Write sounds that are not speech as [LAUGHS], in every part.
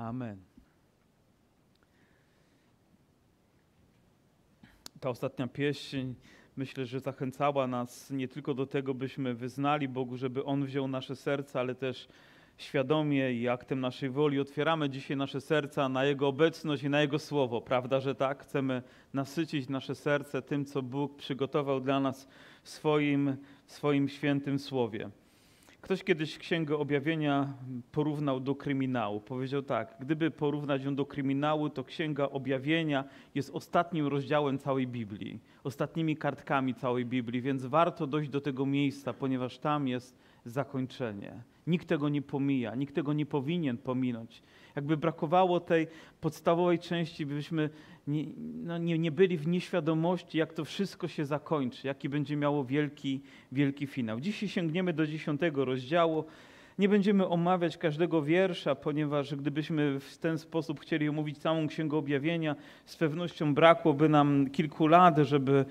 Amen. Ta ostatnia pieśń myślę, że zachęcała nas nie tylko do tego, byśmy wyznali Bogu, żeby On wziął nasze serca, ale też świadomie i aktem naszej woli otwieramy dzisiaj nasze serca na Jego obecność i na Jego słowo. Prawda, że tak? Chcemy nasycić nasze serce tym, co Bóg przygotował dla nas w swoim, swoim świętym słowie. Ktoś kiedyś Księgę Objawienia porównał do kryminału. Powiedział tak: Gdyby porównać ją do kryminału, to Księga Objawienia jest ostatnim rozdziałem całej Biblii, ostatnimi kartkami całej Biblii, więc warto dojść do tego miejsca, ponieważ tam jest zakończenie. Nikt tego nie pomija, nikt tego nie powinien pominąć. Jakby brakowało tej podstawowej części, byśmy nie, no nie, nie byli w nieświadomości, jak to wszystko się zakończy, jaki będzie miało wielki, wielki finał. Dzisiaj sięgniemy do dziesiątego rozdziału. Nie będziemy omawiać każdego wiersza, ponieważ gdybyśmy w ten sposób chcieli omówić całą Księgę Objawienia, z pewnością brakłoby nam kilku lat, żeby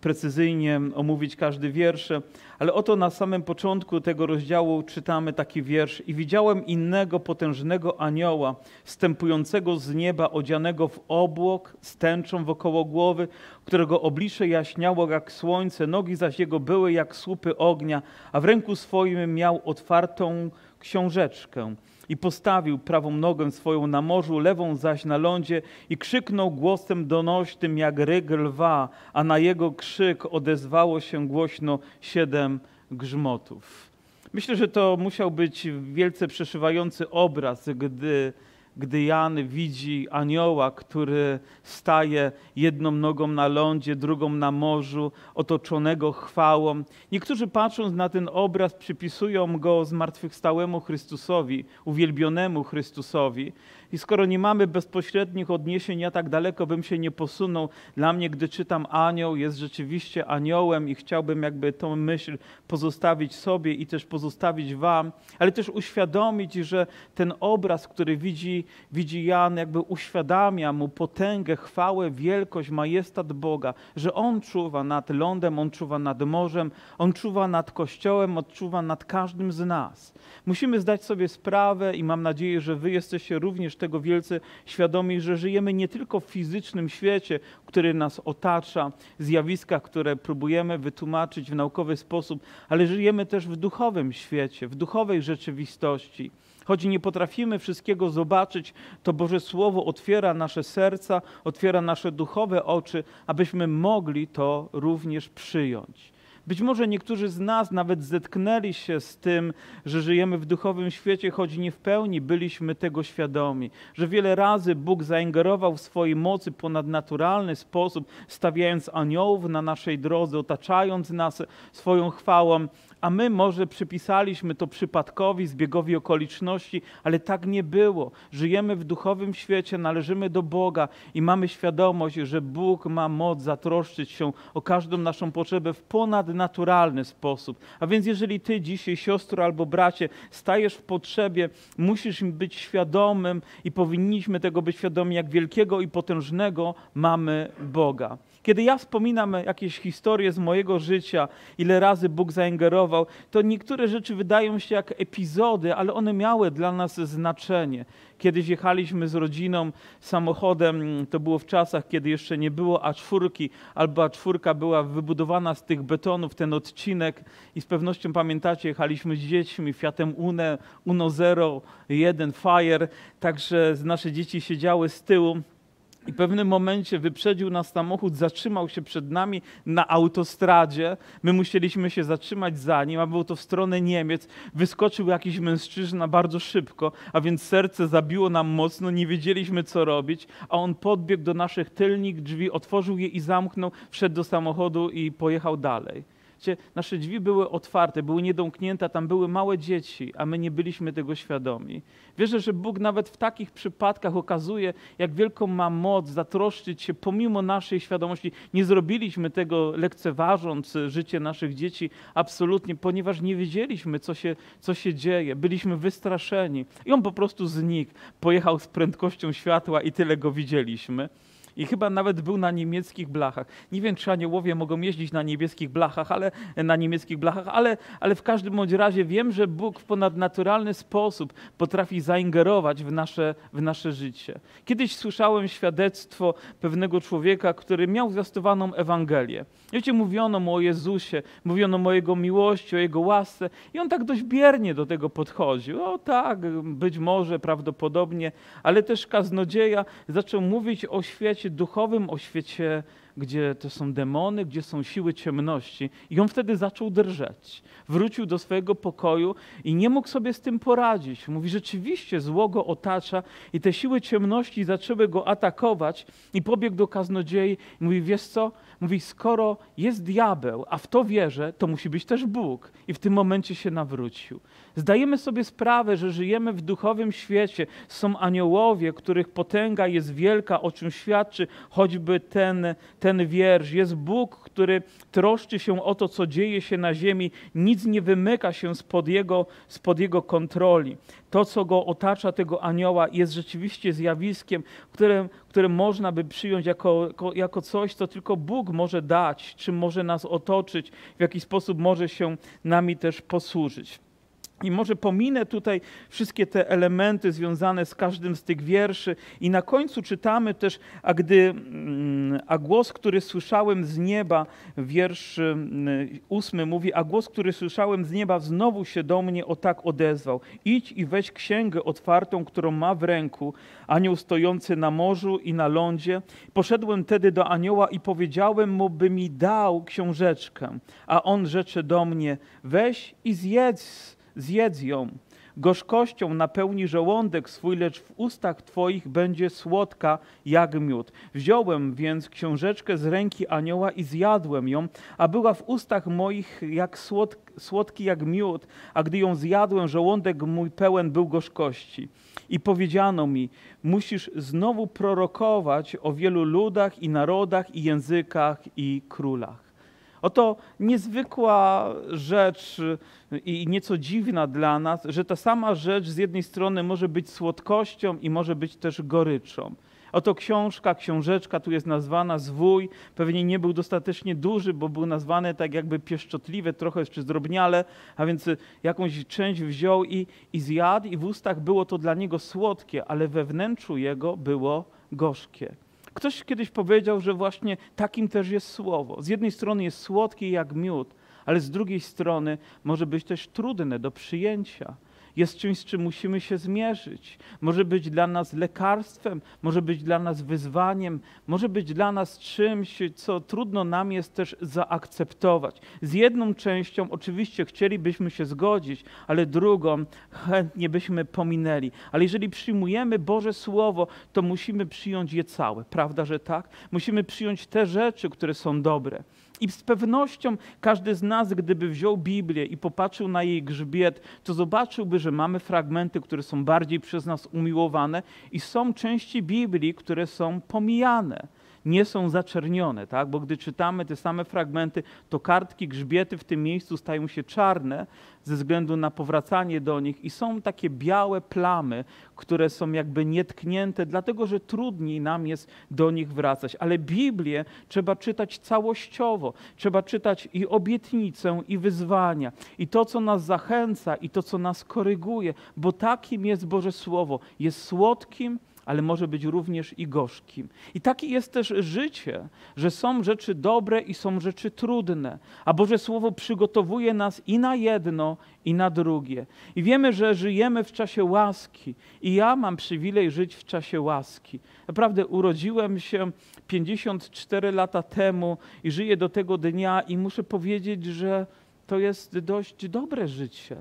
precyzyjnie omówić każdy wiersz. Ale oto na samym początku tego rozdziału czytamy taki wiersz. I widziałem innego potężnego anioła, wstępującego z nieba, odzianego w obłok, z tęczą wokoło głowy, którego oblicze jaśniało jak słońce, nogi zaś jego były jak słupy ognia, a w ręku swoim miał otwartą książeczkę i postawił prawą nogę swoją na morzu, lewą zaś na lądzie i krzyknął głosem donośnym jak ryk lwa, a na jego krzyk odezwało się głośno siedem grzmotów. Myślę, że to musiał być wielce przeszywający obraz, gdy gdy Jan widzi anioła, który staje jedną nogą na lądzie, drugą na morzu, otoczonego chwałą. Niektórzy patrząc na ten obraz przypisują go zmartwychwstałemu Chrystusowi, uwielbionemu Chrystusowi. I skoro nie mamy bezpośrednich odniesień, ja tak daleko bym się nie posunął. Dla mnie, gdy czytam anioł, jest rzeczywiście aniołem i chciałbym jakby tą myśl pozostawić sobie i też pozostawić wam, ale też uświadomić, że ten obraz, który widzi, widzi Jan, jakby uświadamia mu potęgę, chwałę, wielkość, majestat Boga, że On czuwa nad lądem, On czuwa nad morzem, On czuwa nad Kościołem, On czuwa nad każdym z nas. Musimy zdać sobie sprawę i mam nadzieję, że wy jesteście również tego wielce świadomi, że żyjemy nie tylko w fizycznym świecie, który nas otacza, zjawiskach, które próbujemy wytłumaczyć w naukowy sposób, ale żyjemy też w duchowym świecie, w duchowej rzeczywistości. Choć nie potrafimy wszystkiego zobaczyć, to Boże Słowo otwiera nasze serca, otwiera nasze duchowe oczy, abyśmy mogli to również przyjąć. Być może niektórzy z nas nawet zetknęli się z tym, że żyjemy w duchowym świecie, choć nie w pełni byliśmy tego świadomi. Że wiele razy Bóg zaingerował w swojej mocy ponadnaturalny sposób, stawiając aniołów na naszej drodze, otaczając nas swoją chwałą, a my może przypisaliśmy to przypadkowi, zbiegowi okoliczności, ale tak nie było. Żyjemy w duchowym świecie, należymy do Boga i mamy świadomość, że Bóg ma moc zatroszczyć się o każdą naszą potrzebę w ponadnaturalny sposób. A więc jeżeli ty dzisiaj, siostro albo bracie, stajesz w potrzebie, musisz być świadomym i powinniśmy tego być świadomi, jak wielkiego i potężnego mamy Boga. Kiedy ja wspominam jakieś historie z mojego życia, ile razy Bóg zaingerował, to niektóre rzeczy wydają się jak epizody, ale one miały dla nas znaczenie. Kiedyś jechaliśmy z rodziną samochodem, to było w czasach, kiedy jeszcze nie było A4, albo A4 była wybudowana z tych betonów, ten odcinek. I z pewnością pamiętacie, jechaliśmy z dziećmi Fiatem Une, Uno Zero, 1 Fire, także nasze dzieci siedziały z tyłu i w pewnym momencie wyprzedził nas samochód, zatrzymał się przed nami na autostradzie. My musieliśmy się zatrzymać za nim, a było to w stronę Niemiec. Wyskoczył jakiś mężczyzna bardzo szybko, a więc serce zabiło nam mocno, nie wiedzieliśmy co robić, a on podbiegł do naszych tylnych drzwi, otworzył je i zamknął, wszedł do samochodu i pojechał dalej nasze drzwi były otwarte, były niedomknięte, tam były małe dzieci, a my nie byliśmy tego świadomi. Wierzę, że Bóg nawet w takich przypadkach okazuje, jak wielką ma moc zatroszczyć się pomimo naszej świadomości. Nie zrobiliśmy tego lekceważąc życie naszych dzieci absolutnie, ponieważ nie wiedzieliśmy, co się, co się dzieje. Byliśmy wystraszeni. I on po prostu znikł, pojechał z prędkością światła i tyle go widzieliśmy. I chyba nawet był na niemieckich blachach. Nie wiem, czy aniołowie mogą jeździć na niebieskich blachach, ale na niemieckich blachach, ale, ale w każdym bądź razie wiem, że Bóg w ponadnaturalny sposób potrafi zaingerować w nasze, w nasze życie. Kiedyś słyszałem świadectwo pewnego człowieka, który miał zwiastowaną Ewangelię. Wiecie, mówiono mu o Jezusie, mówiono mu o Jego miłości, o Jego łasce i on tak dość biernie do tego podchodził. O tak, być może, prawdopodobnie, ale też kaznodzieja zaczął mówić o świecie duchowym, o świecie gdzie to są demony, gdzie są siły ciemności. I on wtedy zaczął drżeć. Wrócił do swojego pokoju i nie mógł sobie z tym poradzić. Mówi, rzeczywiście zło go otacza i te siły ciemności zaczęły go atakować i pobiegł do kaznodziei i mówi, wiesz co, Mówi, skoro jest diabeł, a w to wierzę, to musi być też Bóg. I w tym momencie się nawrócił. Zdajemy sobie sprawę, że żyjemy w duchowym świecie. Są aniołowie, których potęga jest wielka, o czym świadczy choćby ten, ten wiersz. Jest Bóg, który troszczy się o to, co dzieje się na ziemi. Nic nie wymyka się spod jego, spod jego kontroli. To, co go otacza, tego anioła, jest rzeczywiście zjawiskiem, które, które można by przyjąć jako, jako coś, co tylko Bóg może dać, czym może nas otoczyć, w jaki sposób może się nami też posłużyć. I może pominę tutaj wszystkie te elementy związane z każdym z tych wierszy. I na końcu czytamy też, a gdy, mm, a głos, który słyszałem z nieba, wiersz mm, ósmy mówi, a głos, który słyszałem z nieba, znowu się do mnie o tak odezwał. Idź i weź księgę otwartą, którą ma w ręku anioł stojący na morzu i na lądzie. Poszedłem tedy do anioła i powiedziałem mu, by mi dał książeczkę. A on rzecze do mnie, weź i zjedz zjedz ją. Gorzkością napełni żołądek swój, lecz w ustach Twoich będzie słodka jak miód. Wziąłem więc książeczkę z ręki anioła i zjadłem ją, a była w ustach moich jak słod, słodki jak miód, a gdy ją zjadłem, żołądek mój pełen był gorzkości. I powiedziano mi, musisz znowu prorokować o wielu ludach i narodach i językach i królach. Oto niezwykła rzecz i nieco dziwna dla nas, że ta sama rzecz z jednej strony może być słodkością i może być też goryczą. Oto książka, książeczka tu jest nazwana zwój, pewnie nie był dostatecznie duży, bo był nazwany tak jakby pieszczotliwy, trochę jeszcze zdrobniale, a więc jakąś część wziął i, i zjadł i w ustach było to dla niego słodkie, ale we wnętrzu jego było gorzkie. Ktoś kiedyś powiedział, że właśnie takim też jest słowo. Z jednej strony jest słodkie jak miód, ale z drugiej strony może być też trudne do przyjęcia jest czymś, z czym musimy się zmierzyć. Może być dla nas lekarstwem, może być dla nas wyzwaniem, może być dla nas czymś, co trudno nam jest też zaakceptować. Z jedną częścią oczywiście chcielibyśmy się zgodzić, ale drugą chętnie byśmy pominęli. Ale jeżeli przyjmujemy Boże Słowo, to musimy przyjąć je całe. Prawda, że tak? Musimy przyjąć te rzeczy, które są dobre. I z pewnością każdy z nas, gdyby wziął Biblię i popatrzył na jej grzbiet, to zobaczyłby, że mamy fragmenty, które są bardziej przez nas umiłowane i są części Biblii, które są pomijane nie są zaczernione, tak? bo gdy czytamy te same fragmenty, to kartki, grzbiety w tym miejscu stają się czarne ze względu na powracanie do nich i są takie białe plamy, które są jakby nietknięte, dlatego że trudniej nam jest do nich wracać. Ale Biblię trzeba czytać całościowo, trzeba czytać i obietnicę, i wyzwania, i to, co nas zachęca, i to, co nas koryguje, bo takim jest Boże Słowo. Jest słodkim, ale może być również i gorzkim. I takie jest też życie, że są rzeczy dobre i są rzeczy trudne, a Boże Słowo przygotowuje nas i na jedno, i na drugie. I wiemy, że żyjemy w czasie łaski, i ja mam przywilej żyć w czasie łaski. Naprawdę urodziłem się 54 lata temu i żyję do tego dnia, i muszę powiedzieć, że to jest dość dobre życie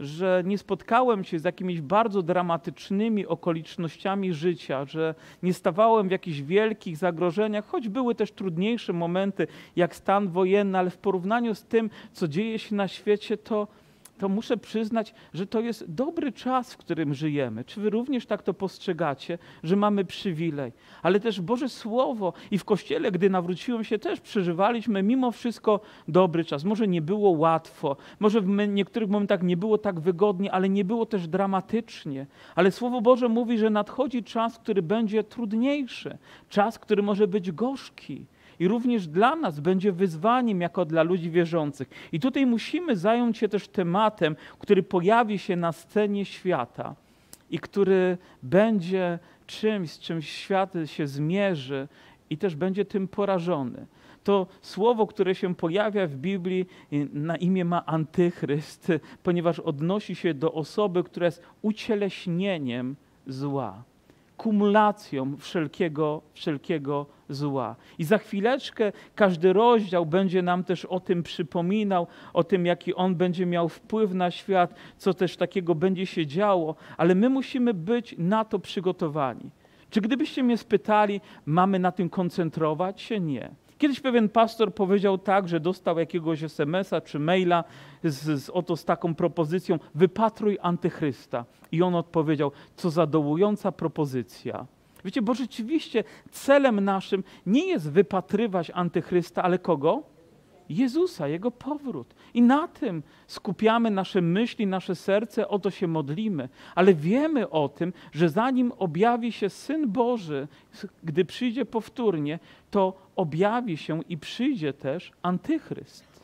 że nie spotkałem się z jakimiś bardzo dramatycznymi okolicznościami życia, że nie stawałem w jakichś wielkich zagrożeniach, choć były też trudniejsze momenty, jak stan wojenny, ale w porównaniu z tym, co dzieje się na świecie, to, to muszę przyznać, że to jest dobry czas, w którym żyjemy. Czy wy również tak to postrzegacie, że mamy przywilej? Ale też Boże Słowo i w Kościele, gdy nawróciłem się, też przeżywaliśmy mimo wszystko dobry czas. Może nie było łatwo, może w niektórych momentach nie było tak wygodnie, ale nie było też dramatycznie. Ale Słowo Boże mówi, że nadchodzi czas, który będzie trudniejszy, czas, który może być gorzki i również dla nas będzie wyzwaniem jako dla ludzi wierzących. I tutaj musimy zająć się też tematem, który pojawi się na scenie świata i który będzie czymś, z czym świat się zmierzy i też będzie tym porażony. To słowo, które się pojawia w Biblii, na imię ma antychryst, ponieważ odnosi się do osoby, która jest ucieleśnieniem zła kumulacją wszelkiego, wszelkiego zła. I za chwileczkę każdy rozdział będzie nam też o tym przypominał, o tym, jaki on będzie miał wpływ na świat, co też takiego będzie się działo, ale my musimy być na to przygotowani. Czy gdybyście mnie spytali, mamy na tym koncentrować się? Nie. Kiedyś pewien pastor powiedział tak, że dostał jakiegoś SMS-a czy maila z, z, oto z taką propozycją: wypatruj antychrysta. I on odpowiedział: co za dołująca propozycja. Wiecie, bo rzeczywiście celem naszym nie jest wypatrywać antychrysta, ale kogo? Jezusa, Jego powrót. I na tym skupiamy nasze myśli, nasze serce, o to się modlimy. Ale wiemy o tym, że zanim objawi się Syn Boży, gdy przyjdzie powtórnie, to objawi się i przyjdzie też Antychryst.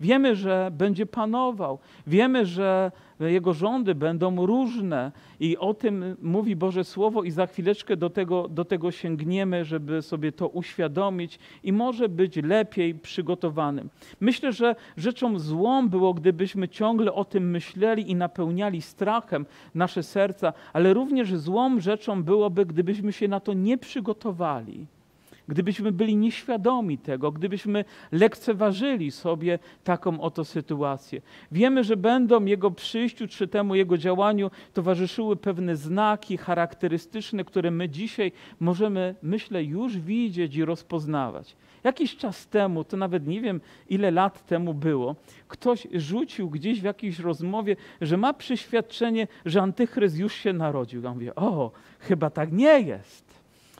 Wiemy, że będzie panował. Wiemy, że jego rządy będą różne i o tym mówi Boże Słowo i za chwileczkę do tego, do tego sięgniemy, żeby sobie to uświadomić i może być lepiej przygotowanym. Myślę, że rzeczą złą było, gdybyśmy ciągle o tym myśleli i napełniali strachem nasze serca, ale również złą rzeczą byłoby, gdybyśmy się na to nie przygotowali gdybyśmy byli nieświadomi tego, gdybyśmy lekceważyli sobie taką oto sytuację. Wiemy, że będą Jego przyjściu czy temu Jego działaniu towarzyszyły pewne znaki charakterystyczne, które my dzisiaj możemy, myślę, już widzieć i rozpoznawać. Jakiś czas temu, to nawet nie wiem ile lat temu było, ktoś rzucił gdzieś w jakiejś rozmowie, że ma przeświadczenie, że antychryst już się narodził. Ja mówię, o, chyba tak nie jest.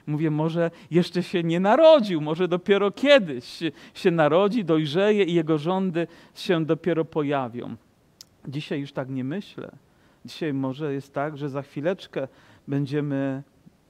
Mówię, może jeszcze się nie narodził, może dopiero kiedyś się narodzi, dojrzeje i jego rządy się dopiero pojawią. Dzisiaj już tak nie myślę. Dzisiaj może jest tak, że za chwileczkę będziemy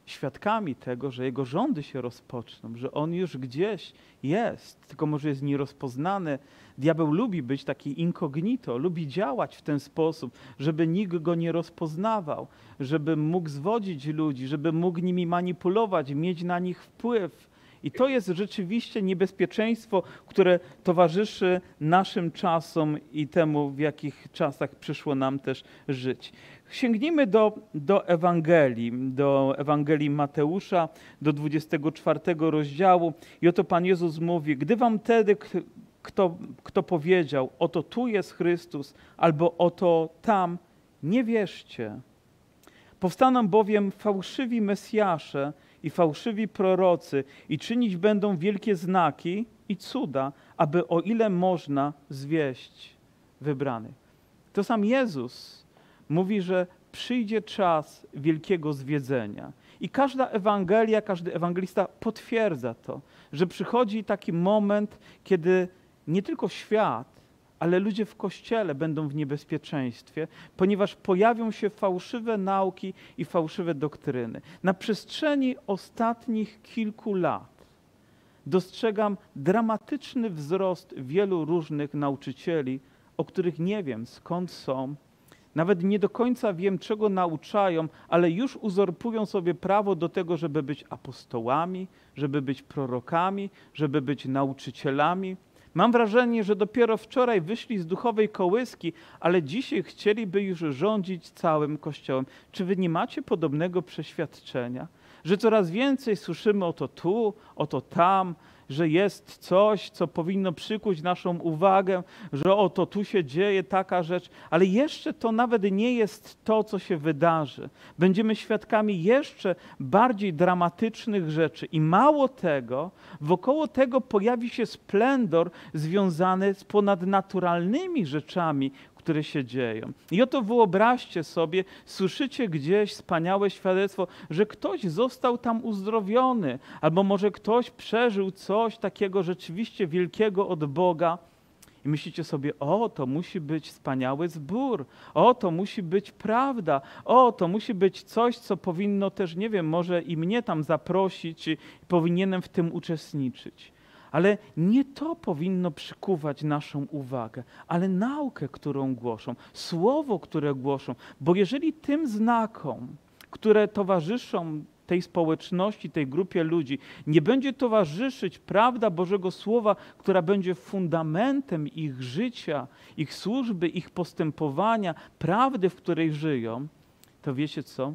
świadkami tego, że jego rządy się rozpoczną, że on już gdzieś jest, tylko może jest nierozpoznany. Diabeł lubi być taki incognito, lubi działać w ten sposób, żeby nikt go nie rozpoznawał, żeby mógł zwodzić ludzi, żeby mógł nimi manipulować, mieć na nich wpływ. I to jest rzeczywiście niebezpieczeństwo, które towarzyszy naszym czasom i temu, w jakich czasach przyszło nam też żyć. Sięgnijmy do, do Ewangelii, do Ewangelii Mateusza, do 24 rozdziału. I oto Pan Jezus mówi: Gdy wam wtedy kto, kto powiedział, oto tu jest Chrystus, albo oto tam, nie wierzcie. Powstaną bowiem fałszywi Mesjasze i fałszywi prorocy i czynić będą wielkie znaki i cuda, aby o ile można zwieść wybranych. To sam Jezus mówi, że przyjdzie czas wielkiego zwiedzenia. I każda Ewangelia, każdy ewangelista potwierdza to, że przychodzi taki moment, kiedy nie tylko świat, ale ludzie w kościele będą w niebezpieczeństwie, ponieważ pojawią się fałszywe nauki i fałszywe doktryny. Na przestrzeni ostatnich kilku lat dostrzegam dramatyczny wzrost wielu różnych nauczycieli, o których nie wiem skąd są. Nawet nie do końca wiem, czego nauczają, ale już uzurpują sobie prawo do tego, żeby być apostołami, żeby być prorokami, żeby być nauczycielami. Mam wrażenie, że dopiero wczoraj wyszli z duchowej kołyski, ale dzisiaj chcieliby już rządzić całym Kościołem. Czy wy nie macie podobnego przeświadczenia? Że coraz więcej słyszymy o to tu, o to tam, że jest coś, co powinno przykuć naszą uwagę, że oto tu się dzieje taka rzecz, ale jeszcze to nawet nie jest to, co się wydarzy. Będziemy świadkami jeszcze bardziej dramatycznych rzeczy i mało tego, wokoło tego pojawi się splendor związany z ponadnaturalnymi rzeczami, które się dzieją. I oto wyobraźcie sobie, słyszycie gdzieś wspaniałe świadectwo, że ktoś został tam uzdrowiony, albo może ktoś przeżył coś takiego rzeczywiście wielkiego od Boga. I myślicie sobie, o, to musi być wspaniały zbór, o, to musi być prawda, o, to musi być coś, co powinno też, nie wiem, może i mnie tam zaprosić, i powinienem w tym uczestniczyć. Ale nie to powinno przykuwać naszą uwagę, ale naukę, którą głoszą, słowo, które głoszą. Bo jeżeli tym znakom, które towarzyszą tej społeczności, tej grupie ludzi, nie będzie towarzyszyć prawda Bożego Słowa, która będzie fundamentem ich życia, ich służby, ich postępowania, prawdy, w której żyją, to wiecie co?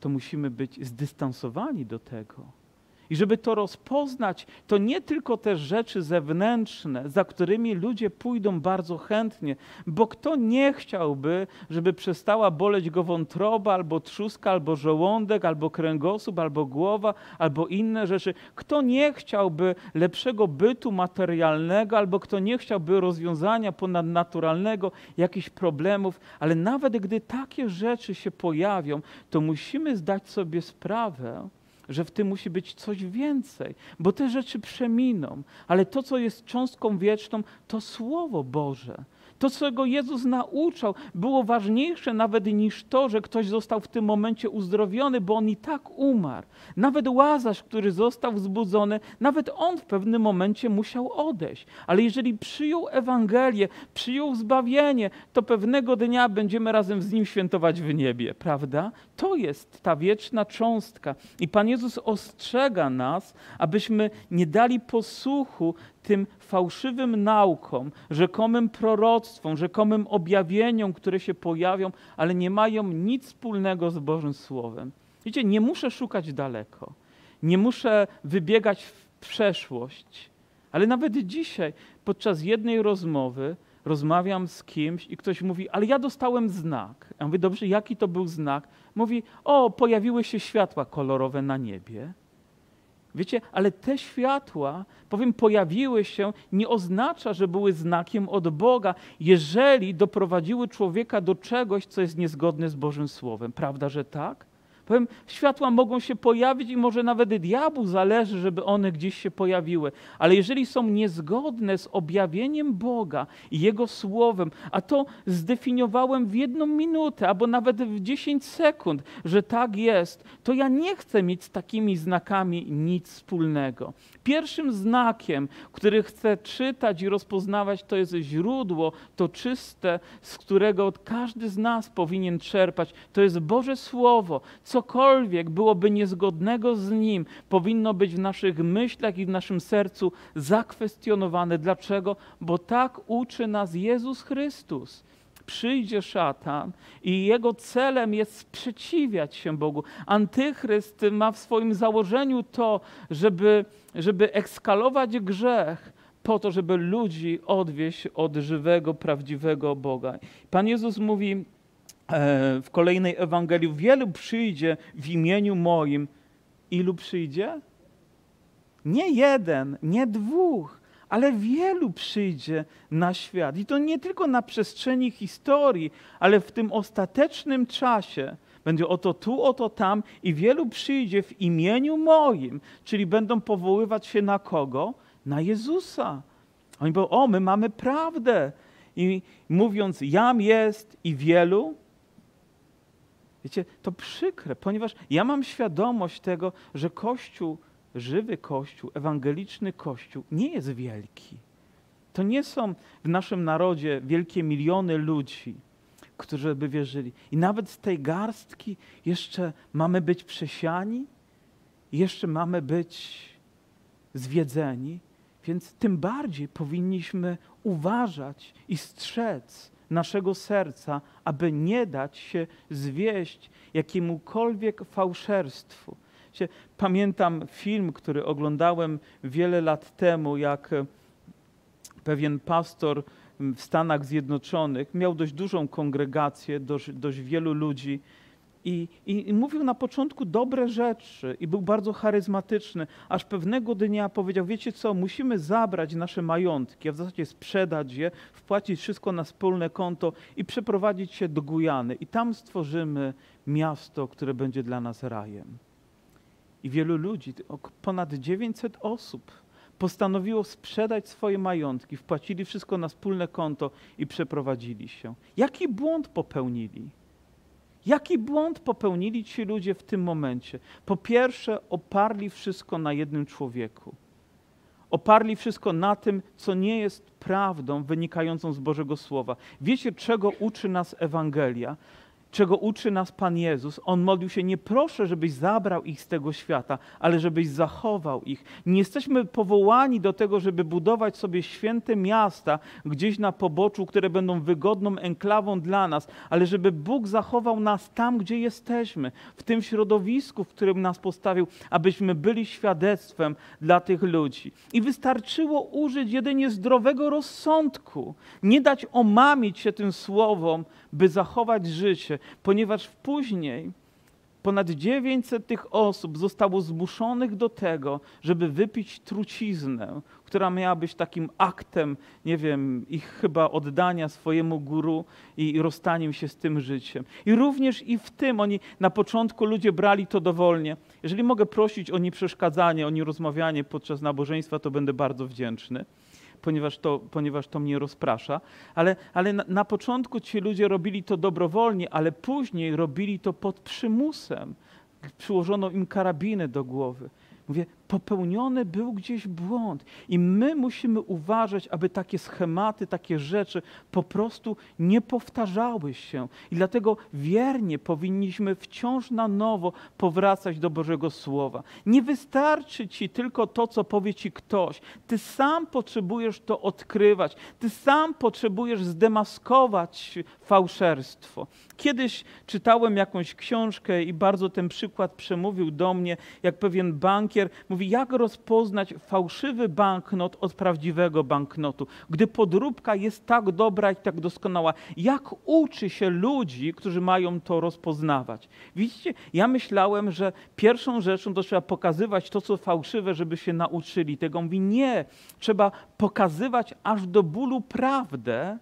To musimy być zdystansowani do tego. I żeby to rozpoznać, to nie tylko te rzeczy zewnętrzne, za którymi ludzie pójdą bardzo chętnie, bo kto nie chciałby, żeby przestała boleć go wątroba, albo trzustka, albo żołądek, albo kręgosłup, albo głowa, albo inne rzeczy. Kto nie chciałby lepszego bytu materialnego, albo kto nie chciałby rozwiązania ponadnaturalnego, jakichś problemów, ale nawet gdy takie rzeczy się pojawią, to musimy zdać sobie sprawę, że w tym musi być coś więcej, bo te rzeczy przeminą, ale to, co jest cząstką wieczną, to Słowo Boże. To, czego Jezus nauczał, było ważniejsze nawet niż to, że ktoś został w tym momencie uzdrowiony, bo on i tak umarł. Nawet Łazarz, który został wzbudzony, nawet on w pewnym momencie musiał odejść. Ale jeżeli przyjął Ewangelię, przyjął zbawienie, to pewnego dnia będziemy razem z nim świętować w niebie, prawda? To jest ta wieczna cząstka. I Pan Jezus ostrzega nas, abyśmy nie dali posłuchu tym fałszywym naukom, rzekomym proroctwom, rzekomym objawieniom, które się pojawią, ale nie mają nic wspólnego z Bożym Słowem. Wiecie, nie muszę szukać daleko, nie muszę wybiegać w przeszłość, ale nawet dzisiaj, podczas jednej rozmowy, rozmawiam z kimś i ktoś mówi, ale ja dostałem znak. Ja mówię, dobrze, jaki to był znak? Mówi, o, pojawiły się światła kolorowe na niebie. Wiecie, ale te światła, powiem, pojawiły się, nie oznacza, że były znakiem od Boga, jeżeli doprowadziły człowieka do czegoś, co jest niezgodne z Bożym Słowem. Prawda, że tak? Powiem, światła mogą się pojawić i może nawet diabłu zależy, żeby one gdzieś się pojawiły. Ale jeżeli są niezgodne z objawieniem Boga i Jego Słowem, a to zdefiniowałem w jedną minutę albo nawet w 10 sekund, że tak jest, to ja nie chcę mieć z takimi znakami nic wspólnego. Pierwszym znakiem, który chcę czytać i rozpoznawać, to jest źródło, to czyste, z którego każdy z nas powinien czerpać. To jest Boże Słowo. Cokolwiek byłoby niezgodnego z Nim, powinno być w naszych myślach i w naszym sercu zakwestionowane. Dlaczego? Bo tak uczy nas Jezus Chrystus przyjdzie szatan i jego celem jest sprzeciwiać się Bogu. Antychryst ma w swoim założeniu to, żeby, żeby ekskalować grzech po to, żeby ludzi odwieść od żywego, prawdziwego Boga. Pan Jezus mówi w kolejnej Ewangelii, wielu przyjdzie w imieniu moim. Ilu przyjdzie? Nie jeden, nie dwóch, ale wielu przyjdzie na świat. I to nie tylko na przestrzeni historii, ale w tym ostatecznym czasie. Będzie oto tu, oto tam i wielu przyjdzie w imieniu moim, czyli będą powoływać się na kogo? Na Jezusa. Oni powiedzą, o, my mamy prawdę. I mówiąc, jam jest i wielu, wiecie, to przykre, ponieważ ja mam świadomość tego, że Kościół żywy Kościół, ewangeliczny Kościół nie jest wielki. To nie są w naszym narodzie wielkie miliony ludzi, którzy by wierzyli. I nawet z tej garstki jeszcze mamy być przesiani, jeszcze mamy być zwiedzeni, więc tym bardziej powinniśmy uważać i strzec naszego serca, aby nie dać się zwieść jakiemukolwiek fałszerstwu. Pamiętam film, który oglądałem wiele lat temu, jak e, pewien pastor w Stanach Zjednoczonych miał dość dużą kongregację, dość, dość wielu ludzi I, i, I, mówił na początku dobre rzeczy i był bardzo charyzmatyczny, aż pewnego dnia powiedział: Wiecie co, musimy zabrać nasze majątki, a w zasadzie sprzedać je, wpłacić wszystko na wspólne konto i przeprowadzić się do Gujany. I tam stworzymy miasto, które będzie dla nas rajem. I wielu ludzi, ponad 900 osób, postanowiło sprzedać swoje majątki, wpłacili wszystko na wspólne konto i przeprowadzili się. Jaki błąd popełnili? Jaki błąd popełnili ci ludzie w tym momencie? Po pierwsze, oparli wszystko na jednym człowieku. Oparli wszystko na tym, co nie jest prawdą wynikającą z Bożego Słowa. Wiecie, czego uczy nas Ewangelia? Czego uczy nas Pan Jezus. On modlił się, nie proszę, żebyś zabrał ich z tego świata, ale żebyś zachował ich. Nie jesteśmy powołani do tego, żeby budować sobie święte miasta gdzieś na poboczu, które będą wygodną enklawą dla nas, ale żeby Bóg zachował nas tam, gdzie jesteśmy, w tym środowisku, w którym nas postawił, abyśmy byli świadectwem dla tych ludzi. I wystarczyło użyć jedynie zdrowego rozsądku, nie dać omamić się tym słowom, by zachować życie, ponieważ później ponad 900 tych osób zostało zmuszonych do tego, żeby wypić truciznę, która miała być takim aktem, nie wiem, ich chyba oddania swojemu guru i rozstaniem się z tym życiem. I również i w tym oni na początku ludzie brali to dowolnie. Jeżeli mogę prosić o nieprzeszkadzanie, o nierozmawianie podczas nabożeństwa, to będę bardzo wdzięczny ponieważ to, ponieważ to mnie rozprasza. Ale, ale na, na początku ci ludzie robili to dobrowolnie, ale później robili to pod przymusem. Przyłożono im karabiny do głowy. Mówię, popełniony był gdzieś błąd. I my musimy uważać, aby takie schematy, takie rzeczy po prostu nie powtarzały się. I dlatego wiernie powinniśmy wciąż na nowo powracać do Bożego Słowa. Nie wystarczy ci tylko to, co powie ci ktoś. Ty sam potrzebujesz to odkrywać. Ty sam potrzebujesz zdemaskować fałszerstwo. Kiedyś czytałem jakąś książkę i bardzo ten przykład przemówił do mnie, jak pewien bankier mówi, jak rozpoznać fałszywy banknot od prawdziwego banknotu, gdy podróbka jest tak dobra i tak doskonała. Jak uczy się ludzi, którzy mają to rozpoznawać? Widzicie, ja myślałem, że pierwszą rzeczą to trzeba pokazywać to, co fałszywe, żeby się nauczyli tego. Mówi, nie, trzeba pokazywać aż do bólu prawdę,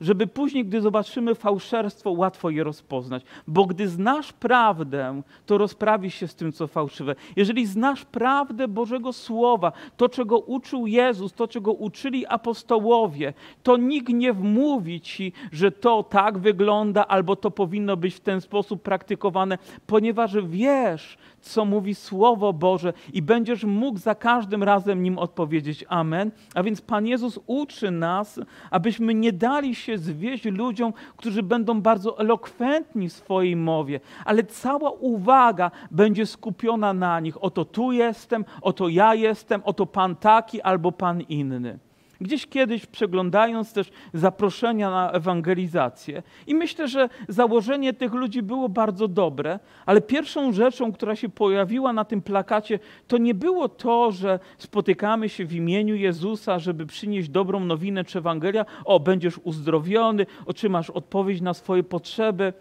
żeby później, gdy zobaczymy fałszerstwo, łatwo je rozpoznać. Bo gdy znasz prawdę, to rozprawisz się z tym, co fałszywe. Jeżeli znasz prawdę Bożego Słowa, to, czego uczył Jezus, to, czego uczyli apostołowie, to nikt nie wmówi ci, że to tak wygląda, albo to powinno być w ten sposób praktykowane, ponieważ wiesz, co mówi Słowo Boże i będziesz mógł za każdym razem nim odpowiedzieć Amen. A więc Pan Jezus uczy nas, abyśmy nie dali się zwieść ludziom, którzy będą bardzo elokwentni w swojej mowie, ale cała uwaga będzie skupiona na nich. Oto tu jestem, oto ja jestem, oto Pan taki albo Pan inny. Gdzieś kiedyś przeglądając też zaproszenia na ewangelizację. I myślę, że założenie tych ludzi było bardzo dobre, ale pierwszą rzeczą, która się pojawiła na tym plakacie, to nie było to, że spotykamy się w imieniu Jezusa, żeby przynieść dobrą nowinę czy Ewangelia, o, będziesz uzdrowiony, otrzymasz odpowiedź na swoje potrzeby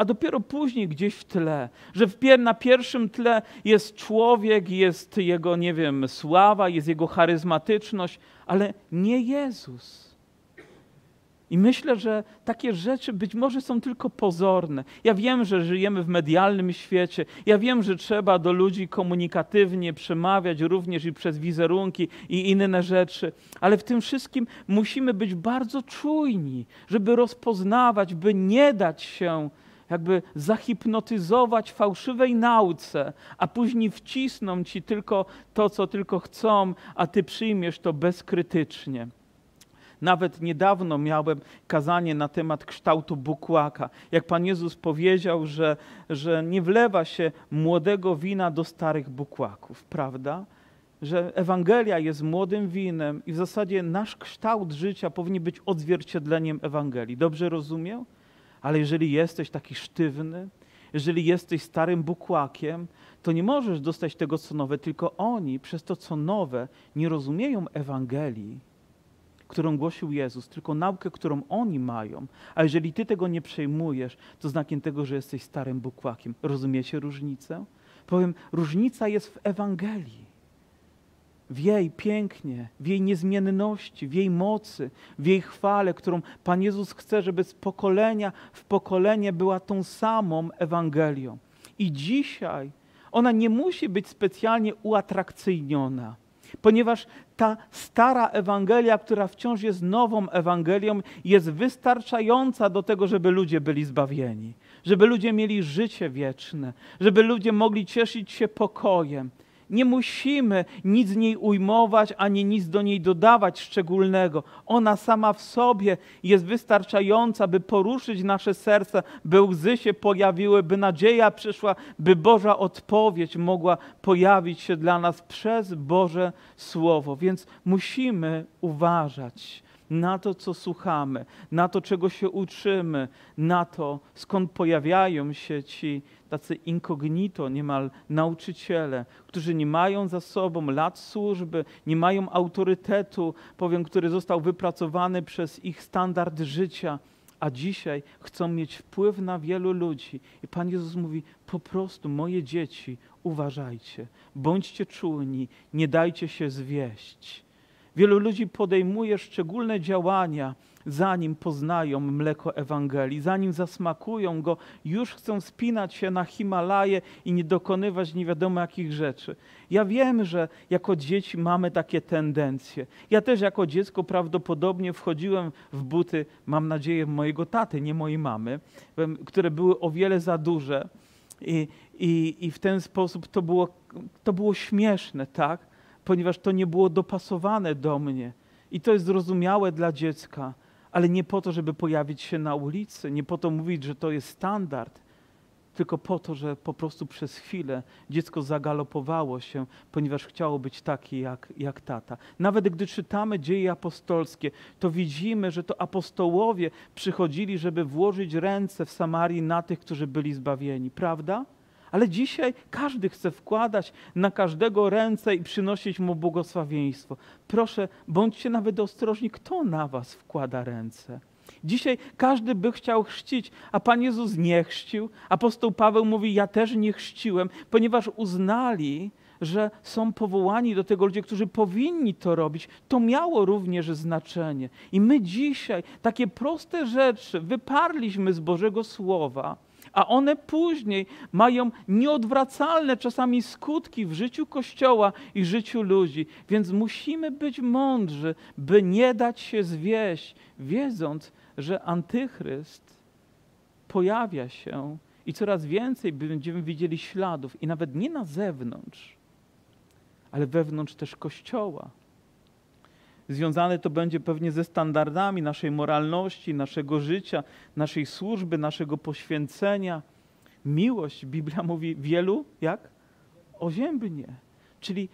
a dopiero później gdzieś w tle, że w pier na pierwszym tle jest człowiek, jest jego, nie wiem, sława, jest jego charyzmatyczność, ale nie Jezus. I myślę, że takie rzeczy być może są tylko pozorne. Ja wiem, że żyjemy w medialnym świecie. Ja wiem, że trzeba do ludzi komunikatywnie przemawiać również i przez wizerunki i inne rzeczy, ale w tym wszystkim musimy być bardzo czujni, żeby rozpoznawać, by nie dać się jakby zahipnotyzować fałszywej nauce, a później wcisną ci tylko to, co tylko chcą, a ty przyjmiesz to bezkrytycznie. Nawet niedawno miałem kazanie na temat kształtu bukłaka. Jak Pan Jezus powiedział, że, że nie wlewa się młodego wina do starych bukłaków, prawda? Że Ewangelia jest młodym winem i w zasadzie nasz kształt życia powinien być odzwierciedleniem Ewangelii. Dobrze rozumiem? Ale jeżeli jesteś taki sztywny, jeżeli jesteś starym bukłakiem, to nie możesz dostać tego, co nowe, tylko oni przez to, co nowe, nie rozumieją Ewangelii. którą głosił Jezus, tylko naukę, którą oni mają. A jeżeli ty tego nie przejmujesz, to znakiem tego, że jesteś starym bukłakiem. Rozumiecie różnicę? Powiem, różnica jest w Ewangelii. W jej pięknie, w jej niezmienności, w jej mocy, w jej chwale, którą Pan Jezus chce, żeby z pokolenia w pokolenie była tą samą Ewangelią. I dzisiaj ona nie musi być specjalnie uatrakcyjniona, ponieważ ta stara Ewangelia, która wciąż jest nową Ewangelią, jest wystarczająca do tego, żeby ludzie byli zbawieni, żeby ludzie mieli życie wieczne, żeby ludzie mogli cieszyć się pokojem. Nie musimy nic z niej ujmować, ani nic do niej dodawać szczególnego. Ona sama w sobie jest wystarczająca, by poruszyć nasze serce, by łzy się pojawiły, by nadzieja przyszła, by Boża odpowiedź mogła pojawić się dla nas przez Boże Słowo. Więc musimy uważać na to, co słuchamy, na to, czego się uczymy, na to, skąd pojawiają się ci tacy incognito, niemal nauczyciele, którzy nie mają za sobą lat służby, nie mają autorytetu, powiem, który został wypracowany przez ich standard życia, a dzisiaj chcą mieć wpływ na wielu ludzi. I Pan Jezus mówi: Po prostu, moje dzieci, uważajcie, bądźcie czujni, nie dajcie się zwieść. Wielu ludzi podejmuje szczególne działania, zanim poznają mleko Ewangelii, zanim zasmakują go, już chcą spinać się na Himalaje i nie dokonywać nie wiadomo jakich rzeczy. Ja wiem, że jako dzieci mamy takie tendencje. Ja też jako dziecko prawdopodobnie wchodziłem w buty, mam nadzieję, mojego taty, nie mojej mamy, które były o wiele za duże. I, i, i w ten sposób to było, to było śmieszne, tak? Ponieważ to nie było dopasowane do mnie. I to jest zrozumiałe dla dziecka ale nie po to, żeby pojawić się na ulicy, nie po to mówić, że to jest standard, tylko po to, że po prostu przez chwilę dziecko zagalopowało się, ponieważ chciało być takie jak, jak tata. Nawet gdy czytamy dzieje apostolskie, to widzimy, że to apostołowie przychodzili, żeby włożyć ręce w Samarii na tych, którzy byli zbawieni, prawda? Ale dzisiaj każdy chce wkładać na każdego ręce i przynosić mu błogosławieństwo. Proszę, bądźcie nawet ostrożni, kto na was wkłada ręce. Dzisiaj każdy by chciał chrzcić, a Pan Jezus nie chrzcił. Apostoł Paweł mówi: Ja też nie chrzciłem, ponieważ uznali, że są powołani do tego ludzie, którzy powinni to robić. To miało również znaczenie. I my dzisiaj takie proste rzeczy wyparliśmy z Bożego Słowa a one później mają nieodwracalne czasami skutki w życiu Kościoła i życiu ludzi. Więc musimy być mądrzy, by nie dać się zwieść, wiedząc, że antychryst pojawia się i coraz więcej będziemy widzieli śladów, i nawet nie na zewnątrz, ale wewnątrz też Kościoła. Związane to będzie pewnie ze standardami naszej moralności, naszego życia, naszej służby, naszego poświęcenia. Miłość, Biblia mówi wielu, jak? Oziębnie. Czyli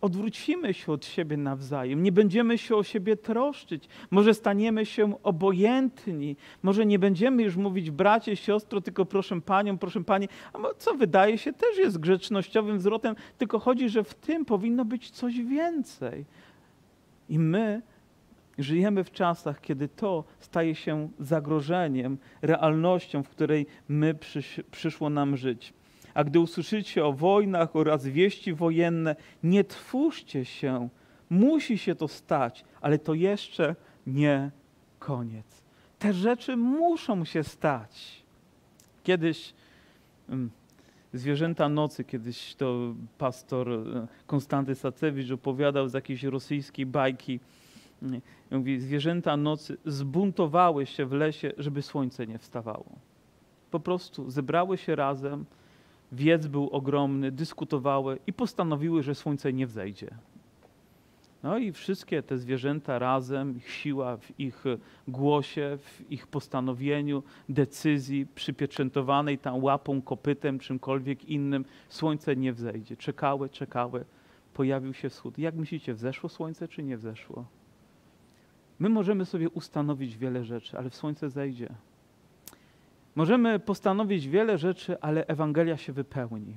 odwrócimy się od siebie nawzajem, nie będziemy się o siebie troszczyć, może staniemy się obojętni, może nie będziemy już mówić bracie, siostro, tylko proszę panią, proszę panie, a co wydaje się też jest grzecznościowym zwrotem, tylko chodzi, że w tym powinno być coś więcej. I my żyjemy w czasach, kiedy to staje się zagrożeniem, realnością, w której my przysz, przyszło nam żyć. A gdy usłyszycie o wojnach oraz wieści wojenne, nie twórzcie się. Musi się to stać, ale to jeszcze nie koniec. Te rzeczy muszą się stać. Kiedyś mm, Zwierzęta nocy, kiedyś to pastor e, Konstanty Sacewicz opowiadał z jakiejś rosyjskiej bajki. Mówi, zwierzęta nocy zbuntowały się w lesie, żeby słońce nie wstawało. Po prostu zebrały się razem, wiec był ogromny, dyskutowały i postanowiły, że słońce nie wzejdzie. No i wszystkie te zwierzęta razem, ich siła w ich głosie, w ich postanowieniu, decyzji przypieczętowanej tam łapą, kopytem, czymkolwiek innym, słońce nie wzejdzie. Czekały, czekały, pojawił się wschód. Jak myślicie, wzeszło słońce czy nie wzeszło? My możemy sobie ustanowić wiele rzeczy, ale w słońce zejdzie. Możemy postanowić wiele rzeczy, ale Ewangelia się wypełni.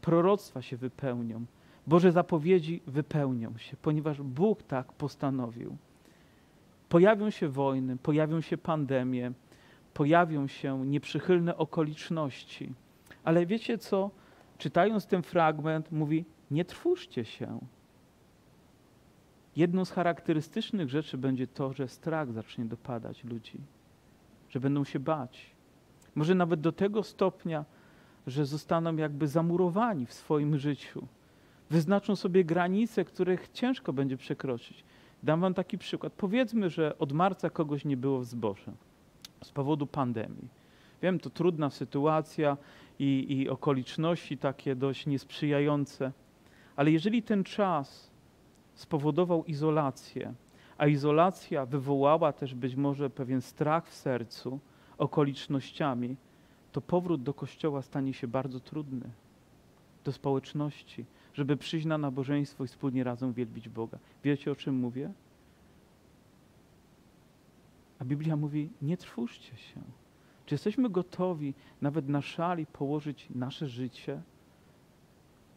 Proroctwa się wypełnią Boże zapowiedzi wypełnią się, ponieważ Bóg tak postanowił. Pojawią się wojny, pojawią się pandemie, pojawią się nieprzychylne okoliczności. Ale wiecie co? Czytając ten fragment, mówi: Nie trwóżcie się. Jedną z charakterystycznych rzeczy będzie to, że strach zacznie dopadać ludzi, że będą się bać. Może nawet do tego stopnia, że zostaną jakby zamurowani w swoim życiu. Wyznaczą sobie granice, których ciężko będzie przekroczyć. Dam wam taki przykład. Powiedzmy, że od marca kogoś nie było w zboże z powodu pandemii. Wiem, to trudna sytuacja i, i okoliczności takie dość niesprzyjające, ale jeżeli ten czas spowodował izolację, a izolacja wywołała też być może pewien strach w sercu okolicznościami, to powrót do kościoła stanie się bardzo trudny, do społeczności, żeby przyjść na nabożeństwo i wspólnie razem wielbić Boga. Wiecie o czym mówię? A Biblia mówi: nie trwóżcie się. Czy jesteśmy gotowi nawet na szali położyć nasze życie,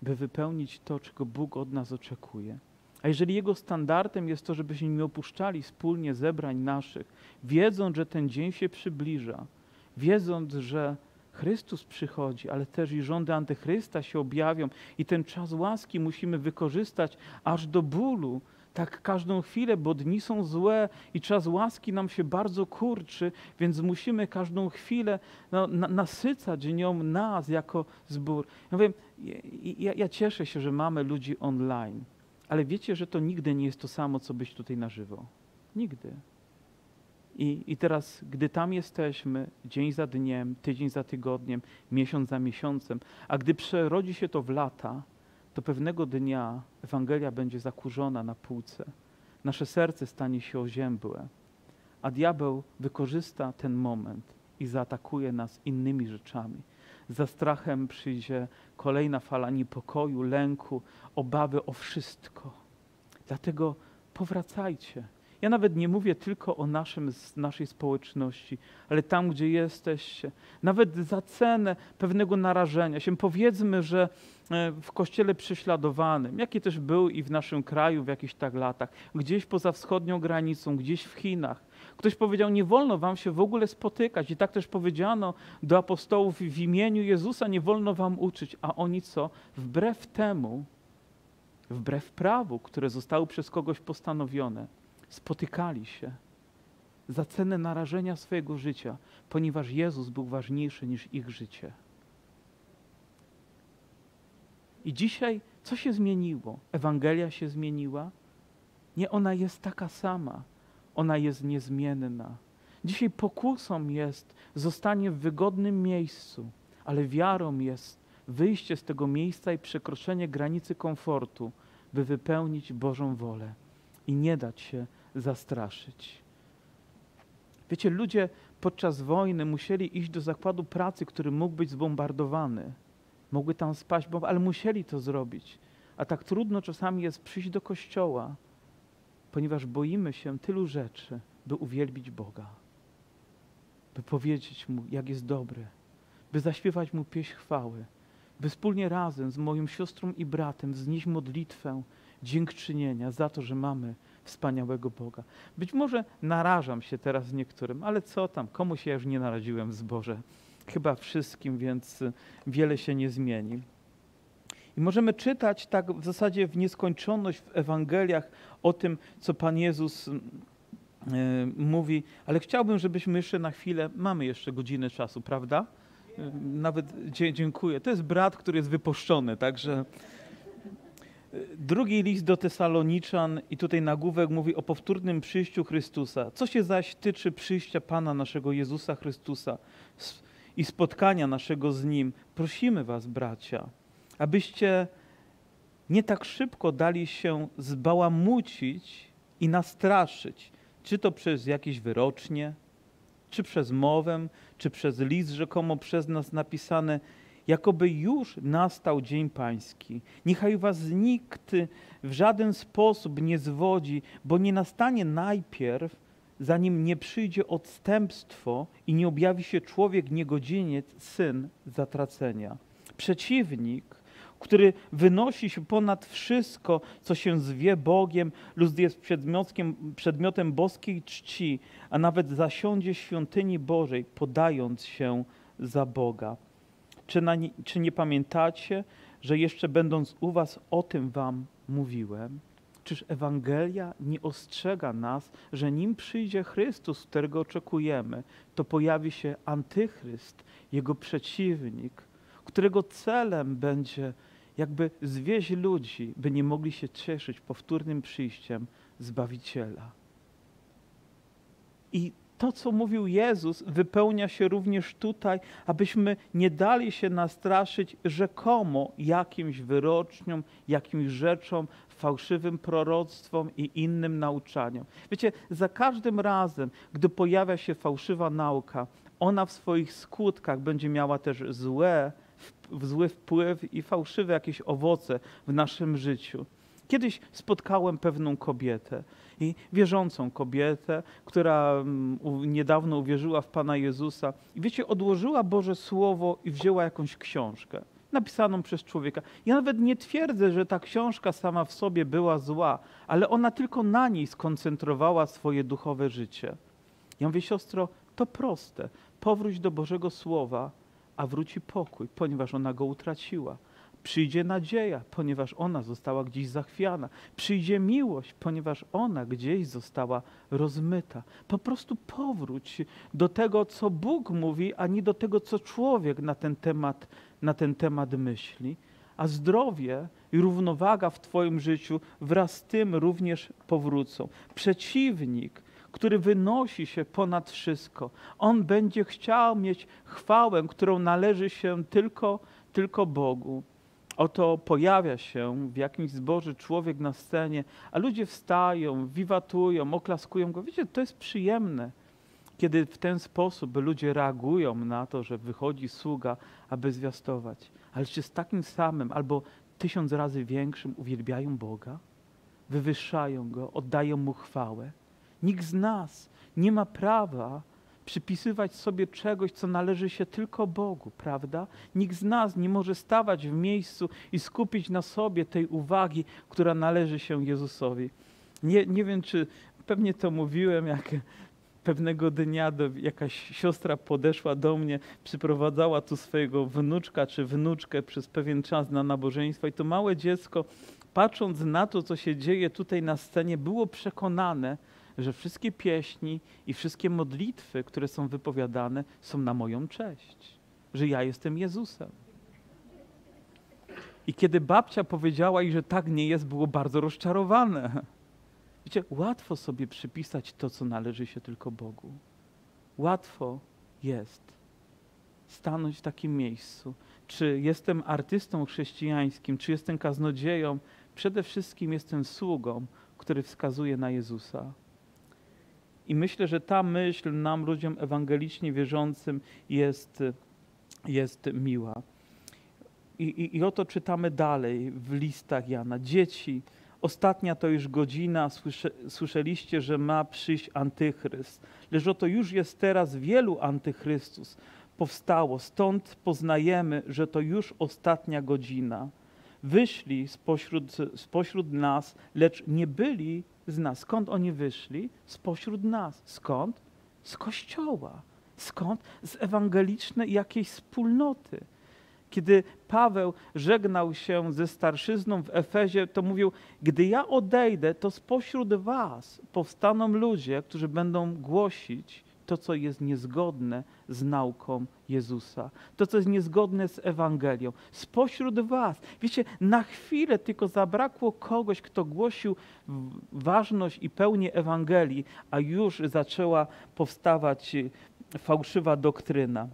by wypełnić to, czego Bóg od nas oczekuje? A jeżeli Jego standardem jest to, żebyśmy nie opuszczali wspólnie zebrań naszych, wiedząc, że ten dzień się przybliża, wiedząc, że Chrystus przychodzi, ale też i rządy antychrysta się objawią i ten czas łaski musimy wykorzystać aż do bólu, tak każdą chwilę, bo dni są złe i czas łaski nam się bardzo kurczy, więc musimy każdą chwilę no, na, nasycać nią nas jako zbór. Ja, wiem, ja, ja cieszę się, że mamy ludzi online, ale wiecie, że to nigdy nie jest to samo, co być tutaj na żywo. Nigdy. I, I teraz, gdy tam jesteśmy, dzień za dniem, tydzień za tygodniem, miesiąc za miesiącem, a gdy przerodzi się to w lata, to pewnego dnia Ewangelia będzie zakurzona na półce. Nasze serce stanie się oziębłe, a diabeł wykorzysta ten moment i zaatakuje nas innymi rzeczami. Za strachem przyjdzie kolejna fala niepokoju, lęku, obawy o wszystko. Dlatego powracajcie. Ja nawet nie mówię tylko o naszym, naszej społeczności, ale tam, gdzie jesteście. Nawet za cenę pewnego narażenia się. Powiedzmy, że e, w kościele prześladowanym, jaki też był i w naszym kraju w jakichś tak latach, gdzieś poza wschodnią granicą, gdzieś w Chinach, Ktoś powiedział, nie wolno wam się w ogóle spotykać. I tak też powiedziano do apostołów w imieniu Jezusa, nie wolno wam uczyć. A oni co? Wbrew temu, wbrew prawu, które zostało przez kogoś postanowione, spotykali się za cenę narażenia swojego życia, ponieważ Jezus był ważniejszy niż ich życie. I dzisiaj co się zmieniło? Ewangelia się zmieniła? Nie, ona jest taka sama. Ona jest niezmienna. Dzisiaj pokusą jest zostanie w wygodnym miejscu, ale wiarą jest wyjście z tego miejsca i przekroczenie granicy komfortu, by wypełnić Bożą wolę i nie dać się zastraszyć. Wiecie, ludzie podczas wojny musieli iść do zakładu pracy, który mógł być zbombardowany. Mogły tam spaść bomby, ale musieli to zrobić. A tak trudno czasami jest przyjść do kościoła, ponieważ boimy się tylu rzeczy, by uwielbić Boga, by powiedzieć Mu, jak jest dobry, by zaśpiewać Mu pieśń chwały, by wspólnie razem z moją siostrą i bratem wznieść modlitwę dziękczynienia za to, że mamy wspaniałego Boga. Być może narażam się teraz niektórym, ale co tam, komu się ja już nie naraziłem w zborze? Chyba wszystkim, więc wiele się nie zmieni. I możemy czytać tak w zasadzie w nieskończoność w Ewangeliach o tym, co Pan Jezus y, mówi, ale chciałbym, żebyśmy jeszcze na chwilę, mamy jeszcze godzinę czasu, prawda? Y, nawet dziękuję. To jest brat, który jest wypuszczony, także Drugi list do Tesaloniczan i tutaj nagłówek mówi o powtórnym przyjściu Chrystusa. Co się zaś tyczy przyjścia Pana naszego Jezusa Chrystusa i spotkania naszego z Nim, prosimy Was, bracia, abyście nie tak szybko dali się zbałamucić i nastraszyć, czy to przez jakieś wyrocznie, czy przez mowę, czy przez list rzekomo przez nas napisane, jakoby już nastał dzień pański. Niechaj was nikt w żaden sposób nie zwodzi, bo nie nastanie najpierw, zanim nie przyjdzie odstępstwo i nie objawi się człowiek niegodzieniec, syn zatracenia. Przeciwnik, który wynosi się ponad wszystko, co się zwie Bogiem lub jest przedmiotem, przedmiotem boskiej czci, a nawet zasiądzie świątyni Bożej, podając się za Boga. Czy, na, czy nie pamiętacie, że jeszcze będąc u was o tym wam mówiłem? Czyż Ewangelia nie ostrzega nas, że nim przyjdzie Chrystus, którego oczekujemy, to pojawi się antychryst, jego przeciwnik, którego celem będzie jakby zwieść ludzi, by nie mogli się cieszyć powtórnym przyjściem Zbawiciela. I to, co mówił Jezus, wypełnia się również tutaj, abyśmy nie dali się nastraszyć rzekomo jakimś wyroczniom, jakimś rzeczom, fałszywym proroctwom i innym nauczaniom. Wiecie, za każdym razem, gdy pojawia się fałszywa nauka, ona w swoich skutkach będzie miała też złe, zły wpływ i fałszywe jakieś owoce w naszym życiu. Kiedyś spotkałem pewną kobietę i wierzącą kobietę, która mm, niedawno uwierzyła w Pana Jezusa. I wiecie, odłożyła Boże Słowo i wzięła jakąś książkę napisaną przez człowieka. Ja nawet nie twierdzę, że ta książka sama w sobie była zła, ale ona tylko na niej skoncentrowała swoje duchowe życie. Ja mówię, siostro, to proste. Powróć do Bożego Słowa, a wróci pokój, ponieważ ona go utraciła. Przyjdzie nadzieja, ponieważ ona została gdzieś zachwiana. Przyjdzie miłość, ponieważ ona gdzieś została rozmyta. Po prostu powróć do tego, co Bóg mówi, a nie do tego, co człowiek na ten temat, na ten temat myśli. A zdrowie i równowaga w Twoim życiu wraz z tym również powrócą. Przeciwnik, który wynosi się ponad wszystko, on będzie chciał mieć chwałę, którą należy się tylko, tylko Bogu. Oto pojawia się w jakimś zboży człowiek na scenie, a ludzie wstają, wiwatują, oklaskują go. Wiecie, to jest przyjemne, kiedy w ten sposób ludzie reagują na to, że wychodzi sługa, aby zwiastować. Ale czy z takim samym albo tysiąc razy większym uwielbiają Boga? Wywyższają Go, oddają Mu chwałę? Nikt z nas nie ma prawa przypisywać sobie czegoś, co należy się tylko Bogu, prawda? Nikt z nas nie może stawać w miejscu i skupić na sobie tej uwagi, która należy się Jezusowi. Nie, nie wiem, czy pewnie to mówiłem, jak pewnego dnia do, jakaś siostra podeszła do mnie, przyprowadzała tu swojego wnuczka czy wnuczkę przez pewien czas na nabożeństwo i to małe dziecko, patrząc na to, co się dzieje tutaj na scenie, było przekonane, że wszystkie pieśni i wszystkie modlitwy, które są wypowiadane, są na moją cześć, że ja jestem Jezusem. I kiedy babcia powiedziała jej, że tak nie jest, było bardzo rozczarowane. Wiecie, łatwo sobie przypisać to, co należy się tylko Bogu. Łatwo jest stanąć w takim miejscu. Czy jestem artystą chrześcijańskim, czy jestem kaznodzieją, przede wszystkim jestem sługą, który wskazuje na Jezusa. I myślę, że ta myśl nam, ludziom ewangelicznie wierzącym, jest, jest miła. I, i, I oto czytamy dalej w listach Jana. Dzieci, ostatnia to już godzina, słysze, słyszeliście, że ma przyjść antychryst. Lecz oto już jest teraz wielu antychrystus powstało. Stąd poznajemy, że to już ostatnia godzina. Wyszli spośród, spośród nas, lecz nie byli z nas. Skąd oni wyszli? Spośród nas. Skąd? Z kościoła. Skąd? Z ewangelicznej jakiejś wspólnoty. Kiedy Paweł żegnał się ze starszyzną w Efezie, to mówił: Gdy ja odejdę, to spośród was powstaną ludzie, którzy będą głosić to, co jest niezgodne z nauką Jezusa, to, co jest niezgodne z Ewangelią. Spośród Was, wiecie, na chwilę tylko zabrakło kogoś, kto głosił ważność i pełnię Ewangelii, a już zaczęła powstawać fałszywa doktryna.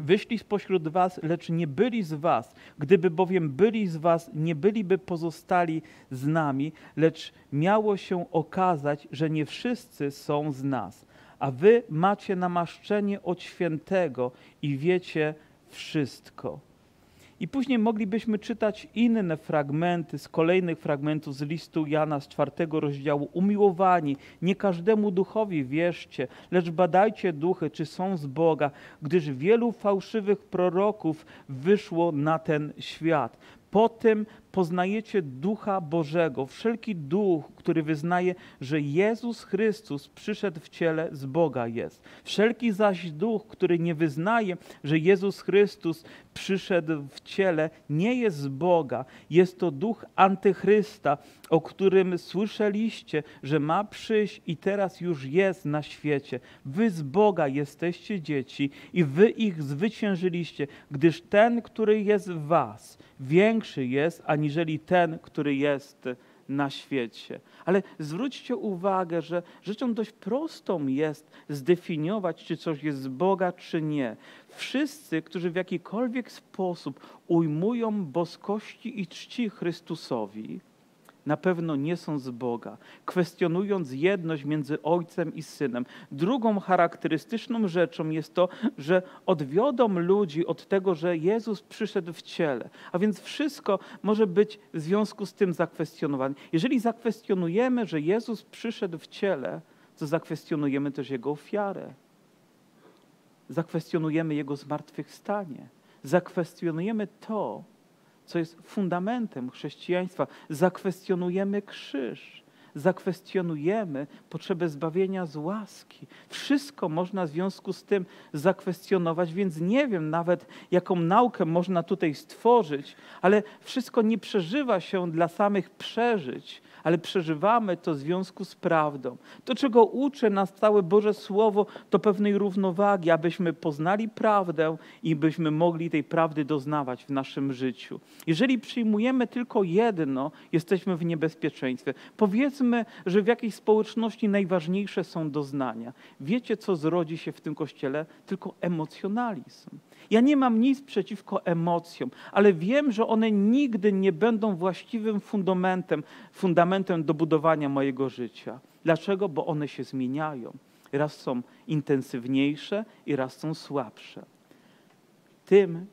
Wyszli spośród was, lecz nie byli z was. Gdyby bowiem byli z was, nie byliby pozostali z nami, lecz miało się okazać, że nie wszyscy są z nas a wy macie namaszczenie od świętego i wiecie wszystko. I później moglibyśmy czytać inne fragmenty z kolejnych fragmentów z listu Jana z czwartego rozdziału. Umiłowani, nie każdemu duchowi wierzcie, lecz badajcie duchy, czy są z Boga, gdyż wielu fałszywych proroków wyszło na ten świat. Po tym poznajecie Ducha Bożego. Wszelki duch, który wyznaje, że Jezus Chrystus przyszedł w ciele, z Boga jest. Wszelki zaś duch, który nie wyznaje, że Jezus Chrystus przyszedł w ciele, nie jest z Boga. Jest to duch antychrysta, o którym słyszeliście, że ma przyjść i teraz już jest na świecie. Wy z Boga jesteście dzieci i wy ich zwyciężyliście, gdyż ten, który jest w was, większy jest aniżeli ten, który jest na świecie. Ale zwróćcie uwagę, że rzeczą dość prostą jest zdefiniować, czy coś jest z Boga, czy nie. Wszyscy, którzy w jakikolwiek sposób ujmują boskości i czci Chrystusowi, na pewno nie są z Boga, kwestionując jedność między Ojcem i Synem. Drugą charakterystyczną rzeczą jest to, że odwiodą ludzi od tego, że Jezus przyszedł w ciele. A więc wszystko może być w związku z tym zakwestionowane. Jeżeli zakwestionujemy, że Jezus przyszedł w ciele, to zakwestionujemy też Jego ofiarę. Zakwestionujemy Jego zmartwychwstanie. Zakwestionujemy to, co jest fundamentem chrześcijaństwa. Zakwestionujemy krzyż, zakwestionujemy potrzebę zbawienia z łaski. Wszystko można w związku z tym zakwestionować, więc nie wiem nawet, jaką naukę można tutaj stworzyć, ale wszystko nie przeżywa się dla samych przeżyć, ale przeżywamy to w związku z prawdą. To, czego uczy nas całe Boże Słowo, to pewnej równowagi, abyśmy poznali prawdę i byśmy mogli tej prawdy doznawać w naszym życiu. Jeżeli przyjmujemy tylko jedno, jesteśmy w niebezpieczeństwie. Powiedzmy, że w jakiejś społeczności najważniejsze są doznania. Wiecie, co zrodzi się w tym kościele? Tylko emocjonalizm. Ja nie mam nic przeciwko emocjom, ale wiem, że one nigdy nie będą właściwym fundamentem, fundamentem do budowania mojego życia. Dlaczego? Bo one się zmieniają. Raz są intensywniejsze i raz są słabsze. Tym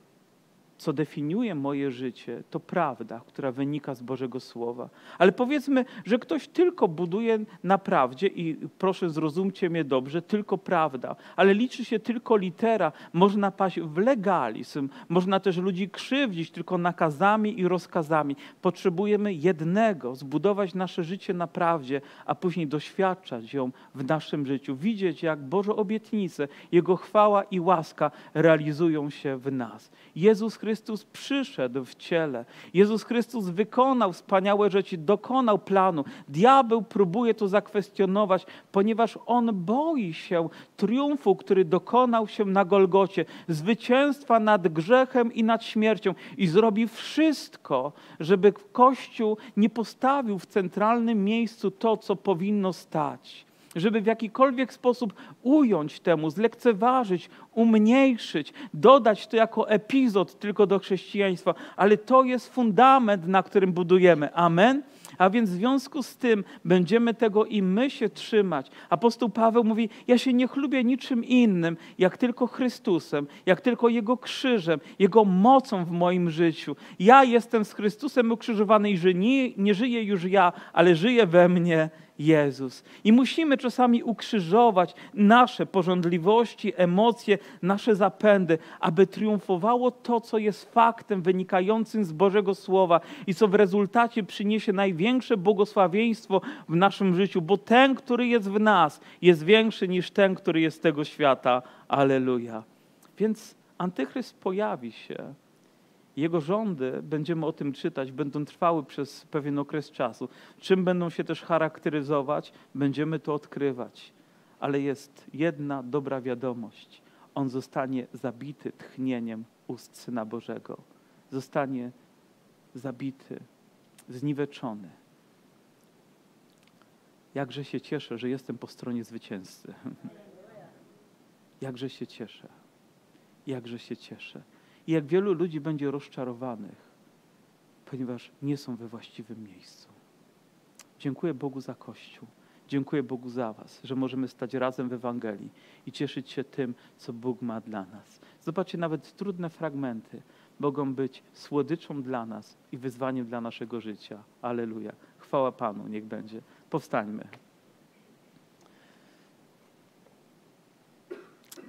co definiuje moje życie, to prawda, która wynika z Bożego Słowa. Ale powiedzmy, że ktoś tylko buduje na prawdzie i proszę zrozumcie mnie dobrze, tylko prawda, ale liczy się tylko litera, można paść w legalizm, można też ludzi krzywdzić tylko nakazami i rozkazami. Potrzebujemy jednego, zbudować nasze życie na prawdzie, a później doświadczać ją w naszym życiu, widzieć jak Boże obietnice, Jego chwała i łaska realizują się w nas. Jezus Chrystus przyszedł w ciele. Jezus Chrystus wykonał wspaniałe rzeczy, dokonał planu. Diabeł próbuje to zakwestionować, ponieważ on boi się triumfu, który dokonał się na Golgocie, zwycięstwa nad grzechem i nad śmiercią i zrobi wszystko, żeby Kościół nie postawił w centralnym miejscu to, co powinno stać żeby w jakikolwiek sposób ująć temu, zlekceważyć, umniejszyć, dodać to jako epizod tylko do chrześcijaństwa, ale to jest fundament, na którym budujemy. Amen. A więc w związku z tym będziemy tego i my się trzymać. Apostoł Paweł mówi: Ja się nie chlubię niczym innym, jak tylko Chrystusem, jak tylko Jego krzyżem, Jego mocą w moim życiu. Ja jestem z Chrystusem ukrzyżowany i że nie, nie żyję już ja, ale żyje we mnie Jezus. I musimy czasami ukrzyżować nasze porządliwości, emocje, nasze zapędy, aby triumfowało to, co jest faktem wynikającym z Bożego Słowa i co w rezultacie przyniesie największe błogosławieństwo w naszym życiu, bo ten, który jest w nas, jest większy niż ten, który jest tego świata. Aleluja. Więc Antychryst pojawi się jego rządy, będziemy o tym czytać, będą trwały przez pewien okres czasu. Czym będą się też charakteryzować, będziemy to odkrywać. Ale jest jedna dobra wiadomość. On zostanie zabity tchnieniem ust Syna Bożego. Zostanie zabity, zniweczony. Jakże się cieszę, że jestem po stronie zwycięzcy. [LAUGHS] Jakże się cieszę. Jakże się cieszę. I jak wielu ludzi będzie rozczarowanych, ponieważ nie są we właściwym miejscu. Dziękuję Bogu za Kościół. Dziękuję Bogu za Was, że możemy stać razem w Ewangelii i cieszyć się tym, co Bóg ma dla nas. Zobaczcie, nawet trudne fragmenty mogą być słodyczą dla nas i wyzwaniem dla naszego życia. Aleluja. Chwała Panu, niech będzie. Powstańmy.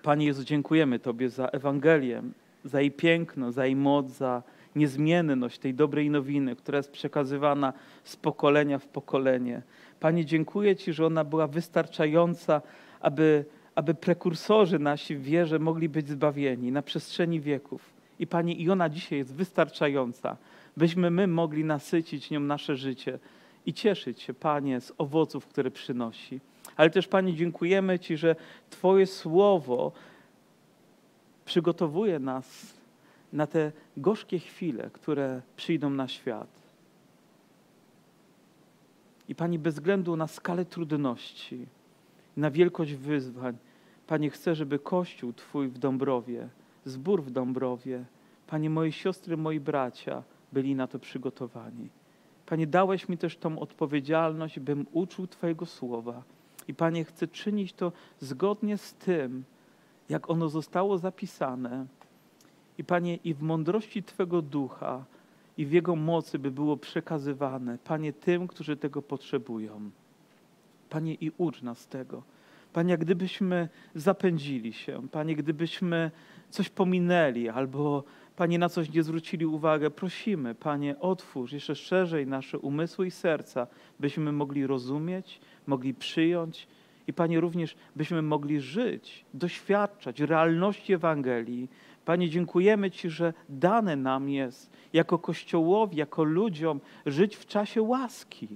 Panie Jezu, dziękujemy Tobie za Ewangelię, za jej piękno, za jej moc, za niezmienność tej dobrej nowiny, która jest przekazywana z pokolenia w pokolenie. Panie, dziękuję Ci, że ona była wystarczająca, aby, aby prekursorzy nasi w wierze mogli być zbawieni na przestrzeni wieków. I Panie, i ona dzisiaj jest wystarczająca, byśmy my mogli nasycić nią nasze życie i cieszyć się, Panie, z owoców, które przynosi. Ale też, Panie, dziękujemy Ci, że Twoje słowo przygotowuje nas na te gorzkie chwile, które przyjdą na świat. I Pani, bez względu na skalę trudności, na wielkość wyzwań, Panie, chcę, żeby Kościół Twój w Dąbrowie, zbór w Dąbrowie, Panie, moje siostry, moi bracia byli na to przygotowani. Panie, dałeś mi też tą odpowiedzialność, bym uczył Twojego słowa. I Panie, chcę czynić to zgodnie z tym, jak ono zostało zapisane. I Panie, i w mądrości Twego ducha, i w Jego mocy by było przekazywane, Panie, tym, którzy tego potrzebują. Panie, i ucz nas tego. Panie, gdybyśmy zapędzili się, Panie, gdybyśmy coś pominęli albo Panie, na coś nie zwrócili uwagę, prosimy, Panie, otwórz jeszcze szerzej nasze umysły i serca, byśmy mogli rozumieć, mogli przyjąć i Panie, również byśmy mogli żyć, doświadczać realności Ewangelii. Panie, dziękujemy Ci, że dane nam jest jako Kościołowi, jako ludziom żyć w czasie łaski.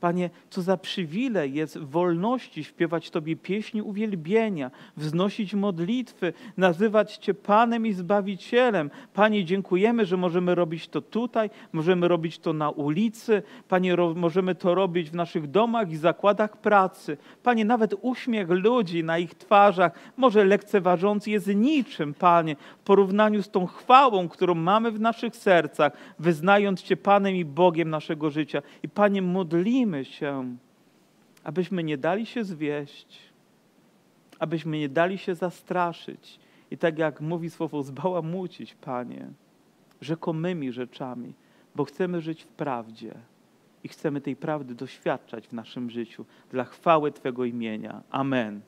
Panie, co za przywilej jest wolności śpiewać Tobie pieśni uwielbienia, wznosić modlitwy, nazywać Cię Panem i Zbawicielem. Panie, dziękujemy, że możemy robić to tutaj, możemy robić to na ulicy, Panie, możemy to robić w naszych domach i zakładach pracy. Panie, nawet uśmiech ludzi na ich twarzach, może lekceważący, jest niczym, Panie, w porównaniu z tą chwałą, którą mamy w naszych sercach, wyznając Cię Panem i Bogiem naszego życia. I Panie, modlimy się, abyśmy nie dali się zwieść, abyśmy nie dali się zastraszyć i tak jak mówi słowo, zbałamucić, Panie, rzekomymi rzeczami, bo chcemy żyć w prawdzie i chcemy tej prawdy doświadczać w naszym życiu dla chwały Twego imienia. Amen.